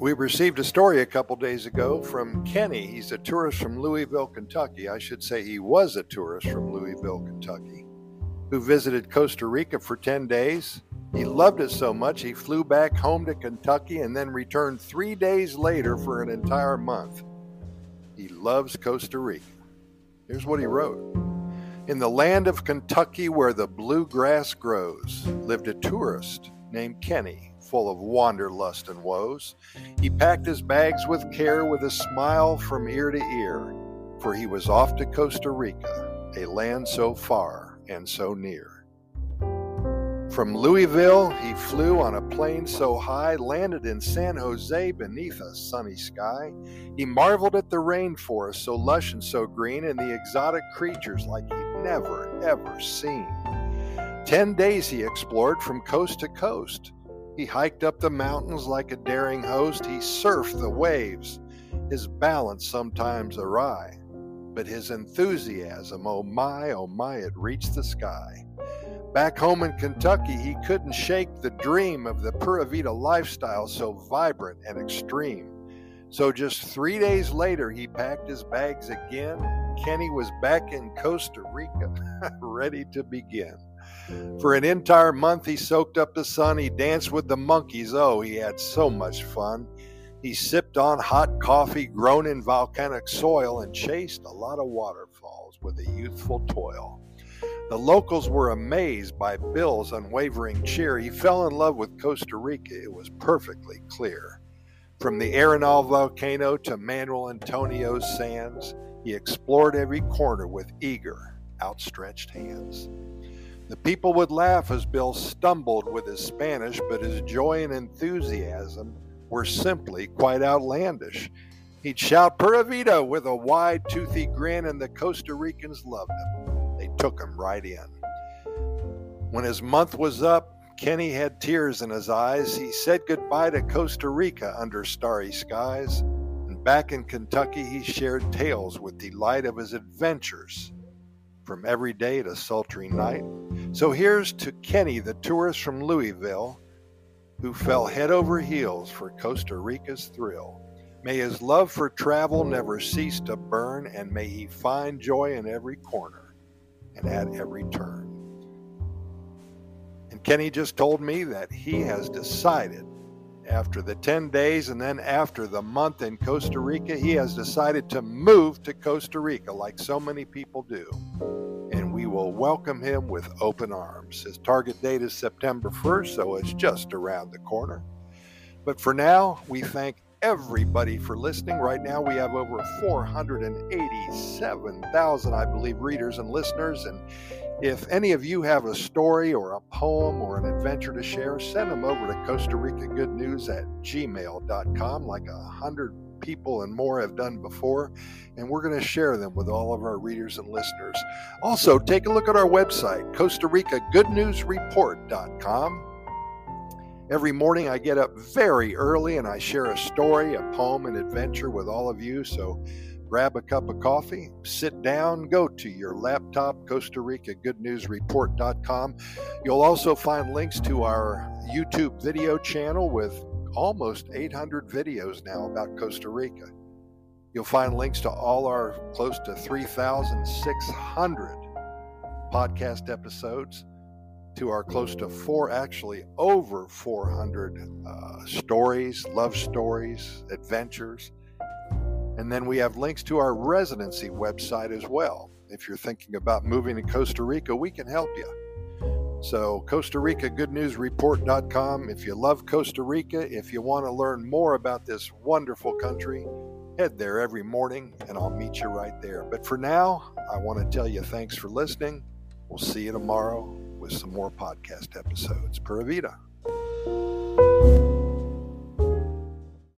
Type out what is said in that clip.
We received a story a couple days ago from Kenny. He's a tourist from Louisville, Kentucky. I should say he was a tourist from Louisville, Kentucky, who visited Costa Rica for 10 days. He loved it so much he flew back home to Kentucky and then returned three days later for an entire month. He loves Costa Rica. Here's what he wrote In the land of Kentucky where the bluegrass grows lived a tourist named Kenny full of wanderlust and woes. He packed his bags with care with a smile from ear to ear, for he was off to Costa Rica, a land so far and so near. From Louisville, he flew on a plane so high, landed in San Jose beneath a sunny sky. He marveled at the rainforest so lush and so green, and the exotic creatures like he'd never, ever seen. Ten days he explored from coast to coast. He hiked up the mountains like a daring host. He surfed the waves, his balance sometimes awry. But his enthusiasm, oh my, oh my, it reached the sky. Back home in Kentucky, he couldn't shake the dream of the Pura Vida lifestyle so vibrant and extreme. So just three days later, he packed his bags again. Kenny was back in Costa Rica, ready to begin. For an entire month, he soaked up the sun. He danced with the monkeys. Oh, he had so much fun. He sipped on hot coffee grown in volcanic soil and chased a lot of waterfalls with a youthful toil. The locals were amazed by Bill's unwavering cheer. He fell in love with Costa Rica. It was perfectly clear. From the Arenal volcano to Manuel Antonio's sands, he explored every corner with eager, outstretched hands. The people would laugh as Bill stumbled with his Spanish, but his joy and enthusiasm were simply quite outlandish. He'd shout Pura Vida with a wide, toothy grin, and the Costa Ricans loved him. They took him right in. When his month was up, Kenny had tears in his eyes. He said goodbye to Costa Rica under starry skies. And back in Kentucky, he shared tales with delight of his adventures from every day to sultry night. So here's to Kenny, the tourist from Louisville, who fell head over heels for Costa Rica's thrill. May his love for travel never cease to burn, and may he find joy in every corner and at every turn. And Kenny just told me that he has decided after the 10 days and then after the month in Costa Rica, he has decided to move to Costa Rica like so many people do. Will welcome him with open arms. His target date is September 1st, so it's just around the corner. But for now, we thank everybody for listening. Right now, we have over 487,000, I believe, readers and listeners. And if any of you have a story or a poem or an adventure to share, send them over to Costa Rica Good News at gmail.com, like a hundred people and more have done before. And we're going to share them with all of our readers and listeners. Also, take a look at our website, Costa Rica Good News Report.com. Every morning I get up very early and I share a story, a poem, an adventure with all of you. So grab a cup of coffee, sit down, go to your laptop, Costa Rica Good News Report.com. You'll also find links to our YouTube video channel with almost 800 videos now about Costa Rica. You'll find links to all our close to 3,600 podcast episodes, to our close to four, actually over 400 uh, stories, love stories, adventures and then we have links to our residency website as well. If you're thinking about moving to Costa Rica, we can help you. So, Costa Rica Good News Report.com. If you love Costa Rica, if you want to learn more about this wonderful country, head there every morning and I'll meet you right there. But for now, I want to tell you thanks for listening. We'll see you tomorrow with some more podcast episodes. Pura Vida.